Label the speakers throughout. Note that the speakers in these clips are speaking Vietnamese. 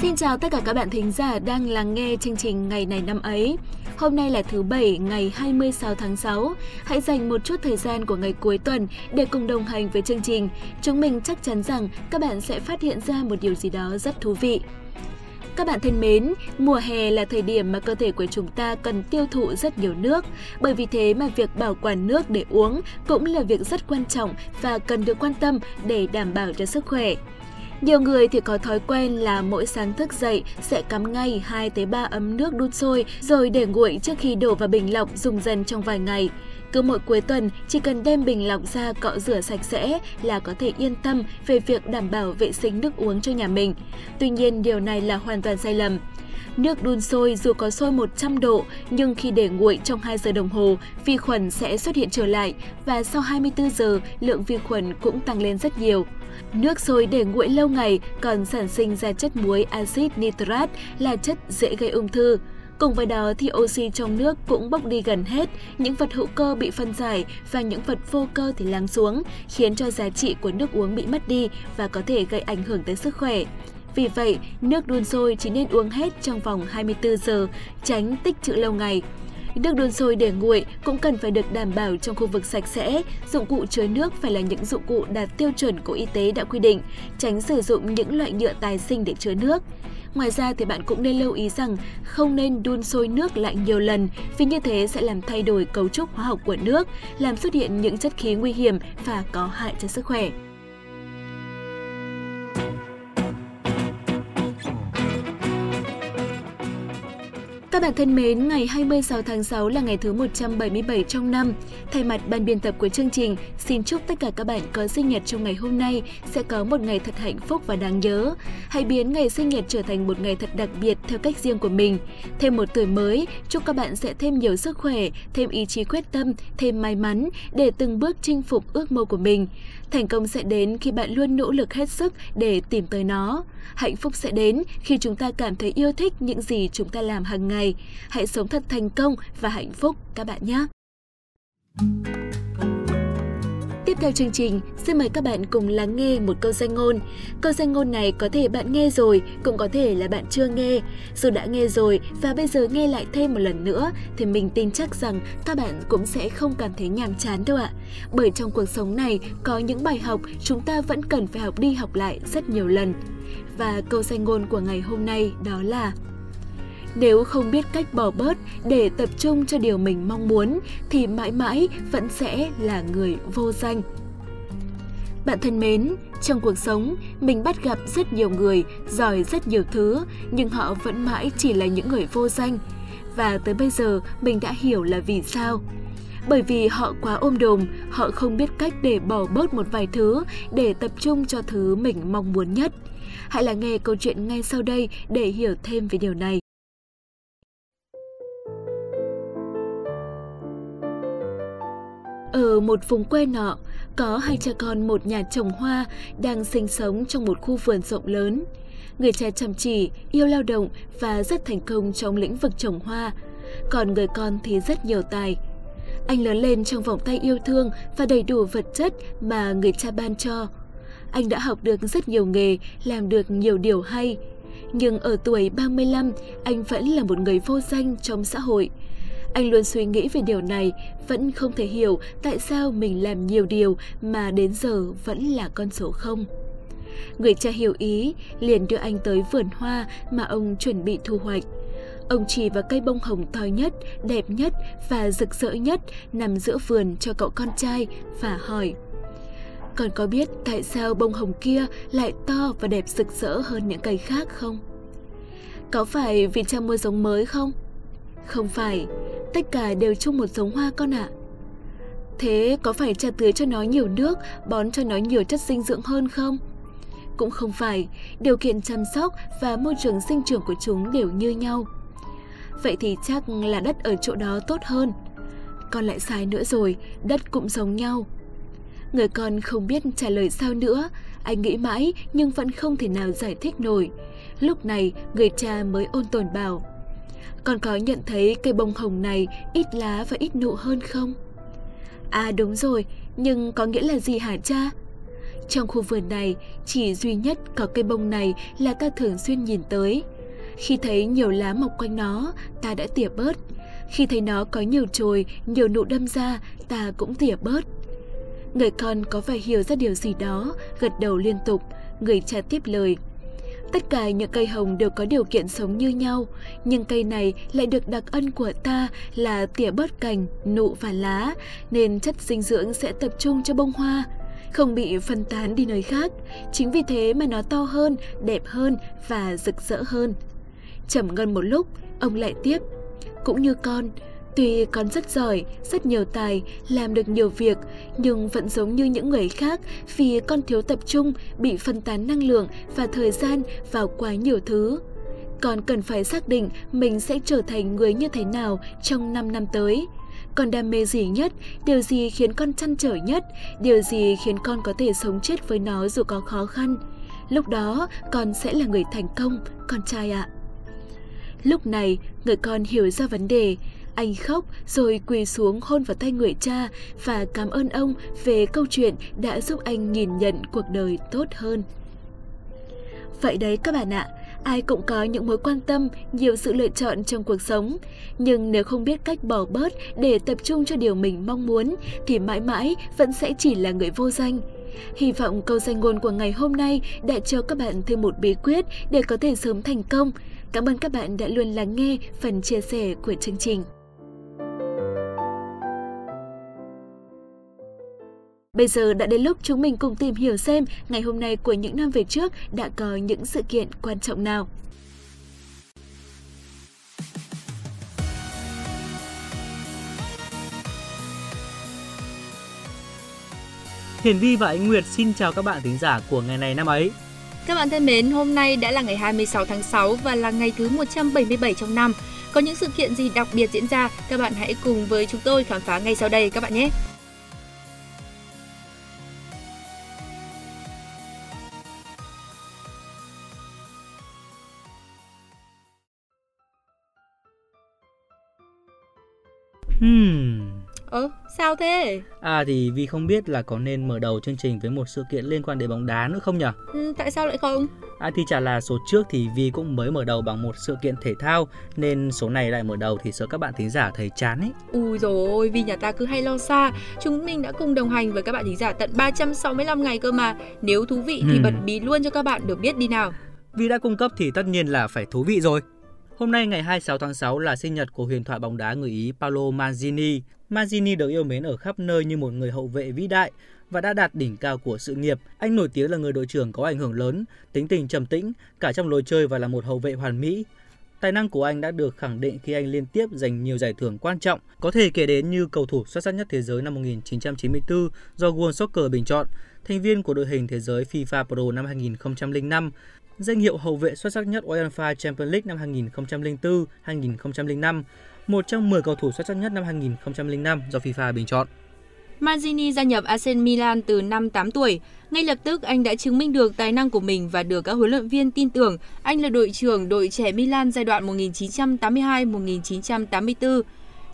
Speaker 1: Xin chào tất cả các bạn thính giả đang lắng nghe chương trình ngày này năm ấy. Hôm nay là thứ Bảy, ngày 26 tháng 6. Hãy dành một chút thời gian của ngày cuối tuần để cùng đồng hành với chương trình. Chúng mình chắc chắn rằng các bạn sẽ phát hiện ra một điều gì đó rất thú vị. Các bạn thân mến, mùa hè là thời điểm mà cơ thể của chúng ta cần tiêu thụ rất nhiều nước. Bởi vì thế mà việc bảo quản nước để uống cũng là việc rất quan trọng và cần được quan tâm để đảm bảo cho sức khỏe. Nhiều người thì có thói quen là mỗi sáng thức dậy sẽ cắm ngay 2 tới 3 ấm nước đun sôi rồi để nguội trước khi đổ vào bình lọc dùng dần trong vài ngày. Cứ mỗi cuối tuần, chỉ cần đem bình lọc ra cọ rửa sạch sẽ là có thể yên tâm về việc đảm bảo vệ sinh nước uống cho nhà mình. Tuy nhiên, điều này là hoàn toàn sai lầm. Nước đun sôi dù có sôi 100 độ nhưng khi để nguội trong 2 giờ đồng hồ, vi khuẩn sẽ xuất hiện trở lại và sau 24 giờ, lượng vi khuẩn cũng tăng lên rất nhiều. Nước sôi để nguội lâu ngày còn sản sinh ra chất muối axit nitrat là chất dễ gây ung thư. Cùng với đó thì oxy trong nước cũng bốc đi gần hết, những vật hữu cơ bị phân giải và những vật vô cơ thì lắng xuống, khiến cho giá trị của nước uống bị mất đi và có thể gây ảnh hưởng tới sức khỏe. Vì vậy, nước đun sôi chỉ nên uống hết trong vòng 24 giờ, tránh tích trữ lâu ngày. Nước đun sôi để nguội cũng cần phải được đảm bảo trong khu vực sạch sẽ, dụng cụ chứa nước phải là những dụng cụ đạt tiêu chuẩn của y tế đã quy định, tránh sử dụng những loại nhựa tài sinh để chứa nước. Ngoài ra thì bạn cũng nên lưu ý rằng không nên đun sôi nước lại nhiều lần vì như thế sẽ làm thay đổi cấu trúc hóa học của nước, làm xuất hiện những chất khí nguy hiểm và có hại cho sức khỏe. Các bạn thân mến, ngày 26 tháng 6 là ngày thứ 177 trong năm. Thay mặt ban biên tập của chương trình, xin chúc tất cả các bạn có sinh nhật trong ngày hôm nay sẽ có một ngày thật hạnh phúc và đáng nhớ. Hãy biến ngày sinh nhật trở thành một ngày thật đặc biệt theo cách riêng của mình. Thêm một tuổi mới, chúc các bạn sẽ thêm nhiều sức khỏe, thêm ý chí quyết tâm, thêm may mắn để từng bước chinh phục ước mơ của mình. Thành công sẽ đến khi bạn luôn nỗ lực hết sức để tìm tới nó. Hạnh phúc sẽ đến khi chúng ta cảm thấy yêu thích những gì chúng ta làm hàng ngày. Hãy sống thật thành công và hạnh phúc các bạn nhé! Tiếp theo chương trình, xin mời các bạn cùng lắng nghe một câu danh ngôn. Câu danh ngôn này có thể bạn nghe rồi, cũng có thể là bạn chưa nghe. Dù đã nghe rồi và bây giờ nghe lại thêm một lần nữa thì mình tin chắc rằng các bạn cũng sẽ không cảm thấy nhàm chán đâu ạ. Bởi trong cuộc sống này có những bài học chúng ta vẫn cần phải học đi học lại rất nhiều lần. Và câu danh ngôn của ngày hôm nay đó là nếu không biết cách bỏ bớt để tập trung cho điều mình mong muốn thì mãi mãi vẫn sẽ là người vô danh. Bạn thân mến, trong cuộc sống, mình bắt gặp rất nhiều người giỏi rất nhiều thứ, nhưng họ vẫn mãi chỉ là những người vô danh. Và tới bây giờ, mình đã hiểu là vì sao. Bởi vì họ quá ôm đồm, họ không biết cách để bỏ bớt một vài thứ để tập trung cho thứ mình mong muốn nhất. Hãy lắng nghe câu chuyện ngay sau đây để hiểu thêm về điều này. Ở một vùng quê nọ, có hai cha con một nhà trồng hoa đang sinh sống trong một khu vườn rộng lớn. Người cha chăm chỉ, yêu lao động và rất thành công trong lĩnh vực trồng hoa. Còn người con thì rất nhiều tài. Anh lớn lên trong vòng tay yêu thương và đầy đủ vật chất mà người cha ban cho. Anh đã học được rất nhiều nghề, làm được nhiều điều hay. Nhưng ở tuổi 35, anh vẫn là một người vô danh trong xã hội. Anh luôn suy nghĩ về điều này, vẫn không thể hiểu tại sao mình làm nhiều điều mà đến giờ vẫn là con số không. Người cha hiểu ý, liền đưa anh tới vườn hoa mà ông chuẩn bị thu hoạch. Ông chỉ vào cây bông hồng to nhất, đẹp nhất và rực rỡ nhất nằm giữa vườn cho cậu con trai và hỏi Con có biết tại sao bông hồng kia lại to và đẹp rực rỡ hơn những cây khác không? Có phải vì cha mua giống mới không? Không phải, tất cả đều chung một giống hoa con ạ. Thế có phải cha tưới cho nó nhiều nước, bón cho nó nhiều chất dinh dưỡng hơn không? Cũng không phải, điều kiện chăm sóc và môi trường sinh trưởng của chúng đều như nhau. Vậy thì chắc là đất ở chỗ đó tốt hơn. Con lại sai nữa rồi, đất cũng giống nhau. Người con không biết trả lời sao nữa, anh nghĩ mãi nhưng vẫn không thể nào giải thích nổi. Lúc này, người cha mới ôn tồn bảo. Con có nhận thấy cây bông hồng này ít lá và ít nụ hơn không? À đúng rồi, nhưng có nghĩa là gì hả cha? Trong khu vườn này, chỉ duy nhất có cây bông này là ta thường xuyên nhìn tới. Khi thấy nhiều lá mọc quanh nó, ta đã tỉa bớt. Khi thấy nó có nhiều chồi, nhiều nụ đâm ra, ta cũng tỉa bớt. Người con có phải hiểu ra điều gì đó, gật đầu liên tục, người cha tiếp lời. Tất cả những cây hồng đều có điều kiện sống như nhau, nhưng cây này lại được đặc ân của ta là tỉa bớt cành, nụ và lá, nên chất dinh dưỡng sẽ tập trung cho bông hoa, không bị phân tán đi nơi khác. Chính vì thế mà nó to hơn, đẹp hơn và rực rỡ hơn. Trầm ngân một lúc, ông lại tiếp. Cũng như con, Tuy con rất giỏi, rất nhiều tài, làm được nhiều việc, nhưng vẫn giống như những người khác vì con thiếu tập trung, bị phân tán năng lượng và thời gian vào quá nhiều thứ. Con cần phải xác định mình sẽ trở thành người như thế nào trong 5 năm tới. Con đam mê gì nhất, điều gì khiến con chăn trở nhất, điều gì khiến con có thể sống chết với nó dù có khó khăn. Lúc đó, con sẽ là người thành công, con trai ạ. Lúc này, người con hiểu ra vấn đề, anh khóc rồi quỳ xuống hôn vào tay người cha và cảm ơn ông về câu chuyện đã giúp anh nhìn nhận cuộc đời tốt hơn. Vậy đấy các bạn ạ, ai cũng có những mối quan tâm, nhiều sự lựa chọn trong cuộc sống. Nhưng nếu không biết cách bỏ bớt để tập trung cho điều mình mong muốn thì mãi mãi vẫn sẽ chỉ là người vô danh. Hy vọng câu danh ngôn của ngày hôm nay đã cho các bạn thêm một bí quyết để có thể sớm thành công. Cảm ơn các bạn đã luôn lắng nghe phần chia sẻ của chương trình. Bây giờ đã đến lúc chúng mình cùng tìm hiểu xem ngày hôm nay của những năm về trước đã có những sự kiện quan trọng nào.
Speaker 2: Hiền Vi và Ánh Nguyệt xin chào các bạn thính giả của ngày này năm ấy.
Speaker 3: Các bạn thân mến, hôm nay đã là ngày 26 tháng 6 và là ngày thứ 177 trong năm. Có những sự kiện gì đặc biệt diễn ra? Các bạn hãy cùng với chúng tôi khám phá ngay sau đây các bạn nhé. Sao thế?
Speaker 2: À thì vì không biết là có nên mở đầu chương trình với một sự kiện liên quan đến bóng đá nữa không nhỉ?
Speaker 3: Ừ, tại sao lại không?
Speaker 2: À thì chả là số trước thì Vi cũng mới mở đầu bằng một sự kiện thể thao nên số này lại mở đầu thì sợ các bạn thính giả thấy chán ấy.
Speaker 3: Ui rồi Vi nhà ta cứ hay lo xa. Chúng mình đã cùng đồng hành với các bạn thính giả tận 365 ngày cơ mà. Nếu thú vị thì hmm. bật bí luôn cho các bạn được biết đi nào.
Speaker 2: Vi đã cung cấp thì tất nhiên là phải thú vị rồi. Hôm nay ngày 26 tháng 6 là sinh nhật của huyền thoại bóng đá người Ý Paolo Mancini. Mancini được yêu mến ở khắp nơi như một người hậu vệ vĩ đại và đã đạt đỉnh cao của sự nghiệp. Anh nổi tiếng là người đội trưởng có ảnh hưởng lớn, tính tình trầm tĩnh, cả trong lối chơi và là một hậu vệ hoàn mỹ. Tài năng của anh đã được khẳng định khi anh liên tiếp giành nhiều giải thưởng quan trọng, có thể kể đến như cầu thủ xuất sắc nhất thế giới năm 1994 do World Soccer bình chọn, thành viên của đội hình thế giới FIFA Pro năm 2005, danh hiệu hậu vệ xuất sắc nhất UEFA Champions League năm 2004-2005, một trong 10 cầu thủ xuất sắc nhất năm 2005 do FIFA bình chọn.
Speaker 3: Mancini gia nhập AC Milan từ năm 8 tuổi. Ngay lập tức anh đã chứng minh được tài năng của mình và được các huấn luyện viên tin tưởng. Anh là đội trưởng đội trẻ Milan giai đoạn 1982-1984.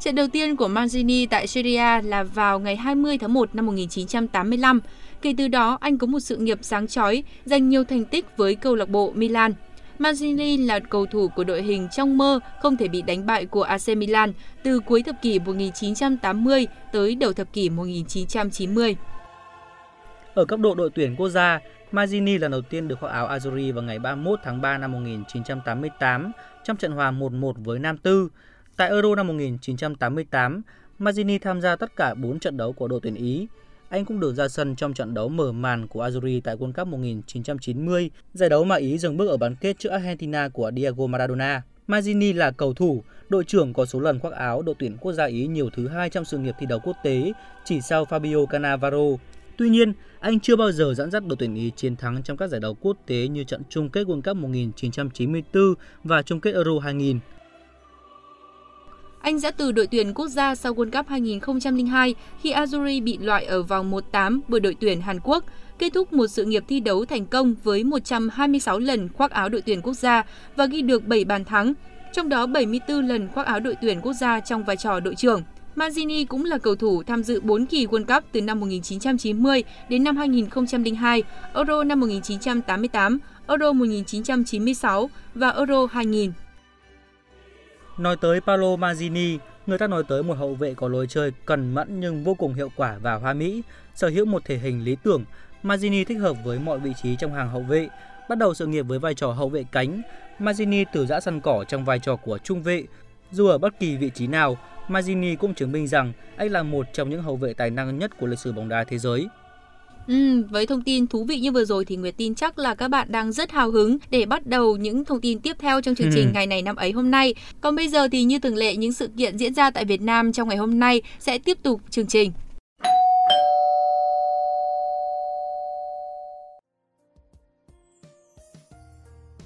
Speaker 3: Trận đầu tiên của Mancini tại Serie A là vào ngày 20 tháng 1 năm 1985. Kể từ đó, anh có một sự nghiệp sáng chói, giành nhiều thành tích với câu lạc bộ Milan. Mancini là cầu thủ của đội hình trong mơ không thể bị đánh bại của AC Milan từ cuối thập kỷ 1980 tới đầu thập kỷ 1990.
Speaker 2: Ở cấp độ đội tuyển quốc gia, Mancini lần đầu tiên được khoác áo Azzurri vào ngày 31 tháng 3 năm 1988 trong trận hòa 1-1 với Nam Tư. Tại Euro năm 1988, Mancini tham gia tất cả 4 trận đấu của đội tuyển Ý, anh cũng được ra sân trong trận đấu mở màn của Azzurri tại World Cup 1990, giải đấu mà Ý dừng bước ở bán kết trước Argentina của Diego Maradona. Mazzini là cầu thủ, đội trưởng có số lần khoác áo đội tuyển quốc gia Ý nhiều thứ hai trong sự nghiệp thi đấu quốc tế, chỉ sau Fabio Cannavaro. Tuy nhiên, anh chưa bao giờ dẫn dắt đội tuyển Ý chiến thắng trong các giải đấu quốc tế như trận chung kết World Cup 1994 và chung kết Euro 2000.
Speaker 3: Anh đã từ đội tuyển quốc gia sau World Cup 2002 khi Azuri bị loại ở vòng 1-8 bởi đội tuyển Hàn Quốc, kết thúc một sự nghiệp thi đấu thành công với 126 lần khoác áo đội tuyển quốc gia và ghi được 7 bàn thắng, trong đó 74 lần khoác áo đội tuyển quốc gia trong vai trò đội trưởng. Mazzini cũng là cầu thủ tham dự 4 kỳ World Cup từ năm 1990 đến năm 2002, Euro năm 1988, Euro 1996 và Euro 2000.
Speaker 2: Nói tới Paolo Mazzini, người ta nói tới một hậu vệ có lối chơi cần mẫn nhưng vô cùng hiệu quả và hoa mỹ, sở hữu một thể hình lý tưởng. Mazzini thích hợp với mọi vị trí trong hàng hậu vệ, bắt đầu sự nghiệp với vai trò hậu vệ cánh. Mazzini từ giã sân cỏ trong vai trò của trung vệ. Dù ở bất kỳ vị trí nào, Mazzini cũng chứng minh rằng anh là một trong những hậu vệ tài năng nhất của lịch sử bóng đá thế giới.
Speaker 3: Ừ, với thông tin thú vị như vừa rồi thì Nguyệt tin chắc là các bạn đang rất hào hứng để bắt đầu những thông tin tiếp theo trong chương trình ừ. ngày này năm ấy hôm nay. Còn bây giờ thì như thường lệ những sự kiện diễn ra tại Việt Nam trong ngày hôm nay sẽ tiếp tục chương trình.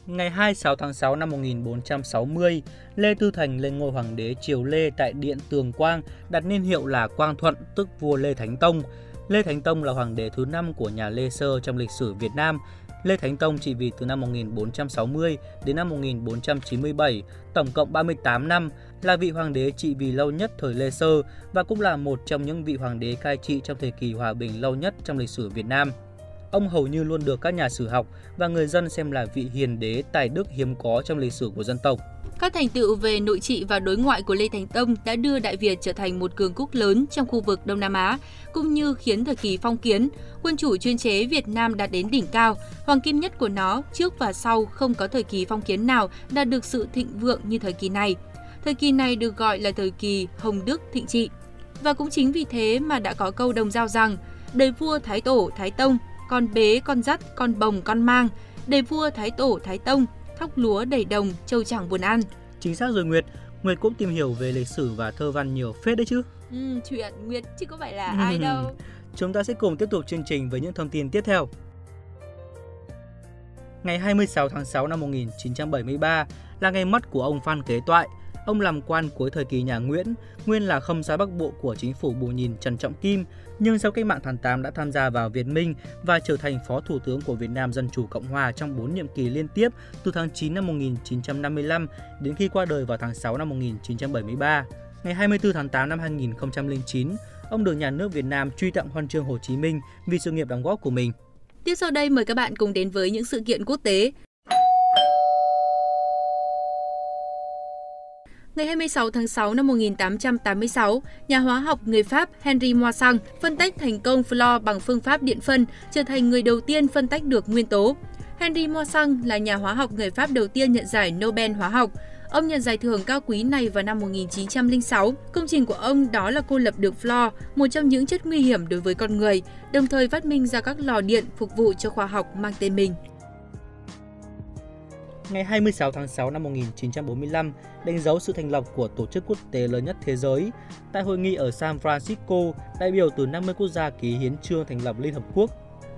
Speaker 2: Ngày 26 tháng 6 năm 1460, Lê Tư Thành lên ngôi hoàng đế triều Lê tại Điện Tường Quang, đặt niên hiệu là Quang Thuận, tức vua Lê Thánh Tông. Lê Thánh Tông là hoàng đế thứ 5 của nhà Lê Sơ trong lịch sử Việt Nam. Lê Thánh Tông trị vì từ năm 1460 đến năm 1497, tổng cộng 38 năm, là vị hoàng đế trị vì lâu nhất thời Lê Sơ và cũng là một trong những vị hoàng đế cai trị trong thời kỳ hòa bình lâu nhất trong lịch sử Việt Nam. Ông hầu như luôn được các nhà sử học và người dân xem là vị hiền đế tài đức hiếm có trong lịch sử của dân tộc.
Speaker 3: Các thành tựu về nội trị và đối ngoại của Lê thành Tông đã đưa Đại Việt trở thành một cường quốc lớn trong khu vực Đông Nam Á, cũng như khiến thời kỳ phong kiến, quân chủ chuyên chế Việt Nam đạt đến đỉnh cao, hoàng kim nhất của nó trước và sau không có thời kỳ phong kiến nào đạt được sự thịnh vượng như thời kỳ này. Thời kỳ này được gọi là thời kỳ Hồng Đức thịnh trị. Và cũng chính vì thế mà đã có câu đồng giao rằng đời vua Thái Tổ Thái Tông, con bế con dắt con bồng con mang, đời vua Thái Tổ Thái Tông, thóc lúa đầy đồng, châu chẳng buồn ăn.
Speaker 2: Chính xác rồi Nguyệt, Nguyệt cũng tìm hiểu về lịch sử và thơ văn nhiều phết đấy chứ.
Speaker 3: Ừ, chuyện Nguyệt chứ có phải là ừ. ai đâu.
Speaker 2: Chúng ta sẽ cùng tiếp tục chương trình với những thông tin tiếp theo. Ngày 26 tháng 6 năm 1973 là ngày mất của ông Phan Kế Toại, Ông làm quan cuối thời kỳ nhà Nguyễn, nguyên là khâm sai Bắc Bộ của chính phủ Bù Nhìn Trần Trọng Kim, nhưng sau cách mạng tháng 8 đã tham gia vào Việt Minh và trở thành Phó Thủ tướng của Việt Nam Dân Chủ Cộng Hòa trong 4 nhiệm kỳ liên tiếp từ tháng 9 năm 1955 đến khi qua đời vào tháng 6 năm 1973. Ngày 24 tháng 8 năm 2009, ông được nhà nước Việt Nam truy tặng huân chương Hồ Chí Minh vì sự nghiệp đóng góp của mình.
Speaker 3: Tiếp sau đây mời các bạn cùng đến với những sự kiện quốc tế. Ngày 26 tháng 6 năm 1886, nhà hóa học người Pháp Henri Moissan phân tách thành công fluor bằng phương pháp điện phân, trở thành người đầu tiên phân tách được nguyên tố. Henri Moissan là nhà hóa học người Pháp đầu tiên nhận giải Nobel hóa học. Ông nhận giải thưởng cao quý này vào năm 1906. Công trình của ông đó là cô lập được fluor, một trong những chất nguy hiểm đối với con người, đồng thời phát minh ra các lò điện phục vụ cho khoa học mang tên mình
Speaker 2: ngày 26 tháng 6 năm 1945 đánh dấu sự thành lập của tổ chức quốc tế lớn nhất thế giới. Tại hội nghị ở San Francisco, đại biểu từ 50 quốc gia ký hiến trương thành lập Liên Hợp Quốc.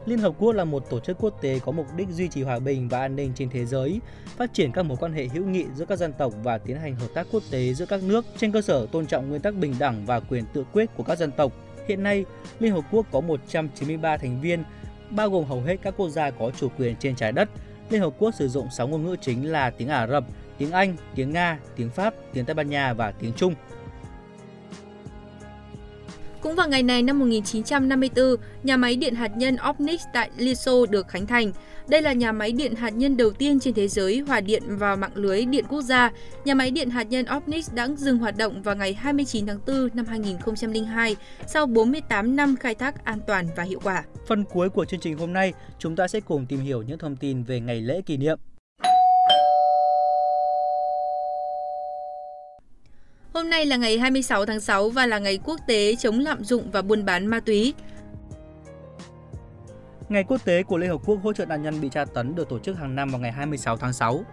Speaker 2: Liên Hợp Quốc là một tổ chức quốc tế có mục đích duy trì hòa bình và an ninh trên thế giới, phát triển các mối quan hệ hữu nghị giữa các dân tộc và tiến hành hợp tác quốc tế giữa các nước trên cơ sở tôn trọng nguyên tắc bình đẳng và quyền tự quyết của các dân tộc. Hiện nay, Liên Hợp Quốc có 193 thành viên, bao gồm hầu hết các quốc gia có chủ quyền trên trái đất, Liên Hợp Quốc sử dụng 6 ngôn ngữ chính là tiếng Ả Rập, tiếng Anh, tiếng Nga, tiếng Pháp, tiếng Tây Ban Nha và tiếng Trung.
Speaker 3: Cũng vào ngày này năm 1954, nhà máy điện hạt nhân Opnix tại Liên Xô được khánh thành. Đây là nhà máy điện hạt nhân đầu tiên trên thế giới hòa điện vào mạng lưới điện quốc gia. Nhà máy điện hạt nhân Opnix đã dừng hoạt động vào ngày 29 tháng 4 năm 2002 sau 48 năm khai thác an toàn và hiệu quả.
Speaker 2: Phần cuối của chương trình hôm nay, chúng ta sẽ cùng tìm hiểu những thông tin về ngày lễ kỷ niệm
Speaker 3: Hôm nay là ngày 26 tháng 6 và là ngày quốc tế chống lạm dụng và buôn bán ma túy.
Speaker 2: Ngày quốc tế của Liên Hợp Quốc hỗ trợ nạn nhân bị tra tấn được tổ chức hàng năm vào ngày 26 tháng 6.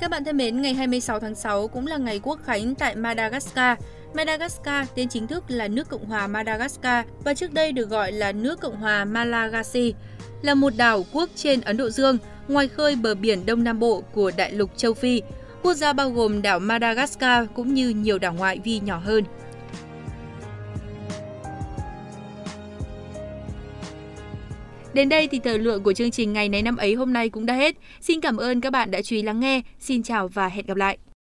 Speaker 3: Các bạn thân mến, ngày 26 tháng 6 cũng là ngày quốc khánh tại Madagascar. Madagascar tên chính thức là nước Cộng hòa Madagascar và trước đây được gọi là nước Cộng hòa Malagasy, là một đảo quốc trên Ấn Độ Dương, ngoài khơi bờ biển Đông Nam Bộ của đại lục châu Phi. Quốc gia bao gồm đảo Madagascar cũng như nhiều đảo ngoại vi nhỏ hơn. Đến đây thì thời lượng của chương trình ngày này năm ấy hôm nay cũng đã hết. Xin cảm ơn các bạn đã chú ý lắng nghe. Xin chào và hẹn gặp lại.